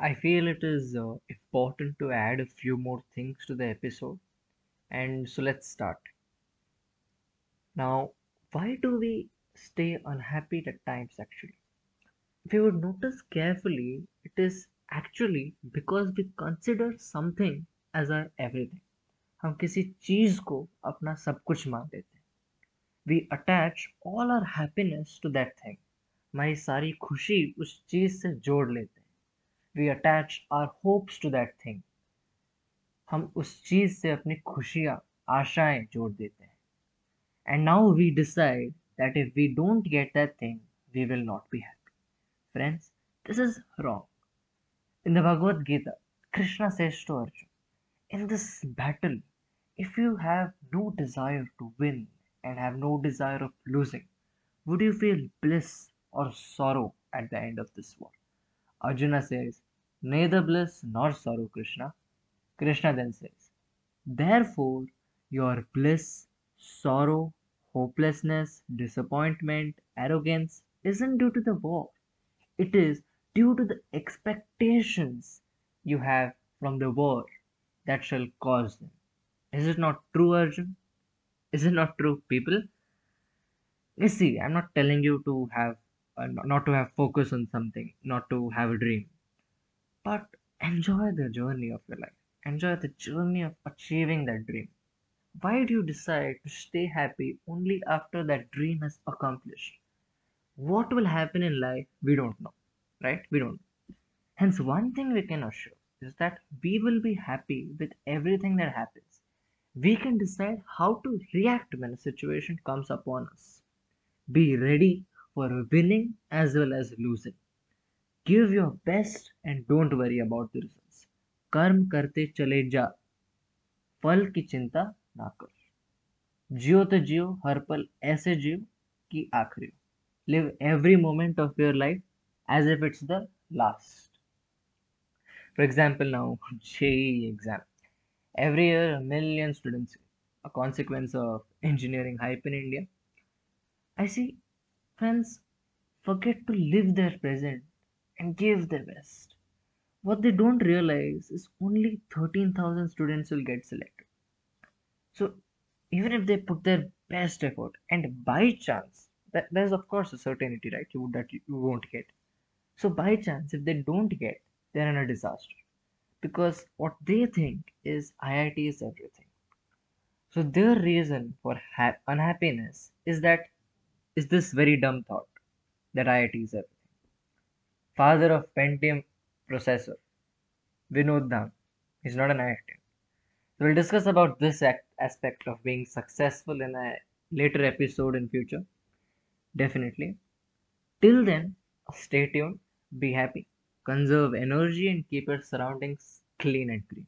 I feel it is uh, important to add a few more things to the episode, and so let's start. Now, why do we stay unhappy at times actually? If you would notice carefully, it is actually because we consider something as our everything. हम किसी चीज को अपना सब कुछ मान लेते हैं we attach all our happiness to that thing हमारी सारी खुशी उस चीज से जोड़ लेते हैं we attach are hopes to that thing हम उस चीज से अपनी खुशियाँ आशाएं जोड़ देते हैं and now we decide that if we don't get that thing we will not be happy friends this is wrong in the Bhagavad Gita Krishna says to Arjun, in this battle If you have no desire to win and have no desire of losing, would you feel bliss or sorrow at the end of this war? Arjuna says, Neither bliss nor sorrow, Krishna. Krishna then says, Therefore, your bliss, sorrow, hopelessness, disappointment, arrogance isn't due to the war. It is due to the expectations you have from the war that shall cause them. Is it not true, Arjun? Is it not true, people? You see, I'm not telling you to have, uh, not to have focus on something, not to have a dream, but enjoy the journey of your life. Enjoy the journey of achieving that dream. Why do you decide to stay happy only after that dream is accomplished? What will happen in life, we don't know, right? We don't. Hence, one thing we can assure is that we will be happy with everything that happens we can decide how to react when a situation comes upon us. Be ready for winning as well as losing. Give your best and don't worry about the results. कर्म करते चले जा फल की चिंता ना कर जियो तो जियो हर पल ऐसे जियो कि आखिरी live every moment of your life as if it's the last for example now J exam every year million students a consequence of engineering hype in India I see friends forget to live their present and give their best. What they don't realize is only 13,000 students will get selected. So, even if they put their best effort and by chance, that there's of course a certainty, right? You that you won't get. So, by chance, if they don't get, they're in a disaster because what they think is IIT is everything. So their reason for ha- unhappiness is that is this very dumb thought that IIT is everything. Father of Pentium processor, Vinod Dham, is not an IIT. So we'll discuss about this aspect of being successful in a later episode in future. Definitely. Till then, stay tuned, be happy, conserve energy and keep your surroundings clean and green.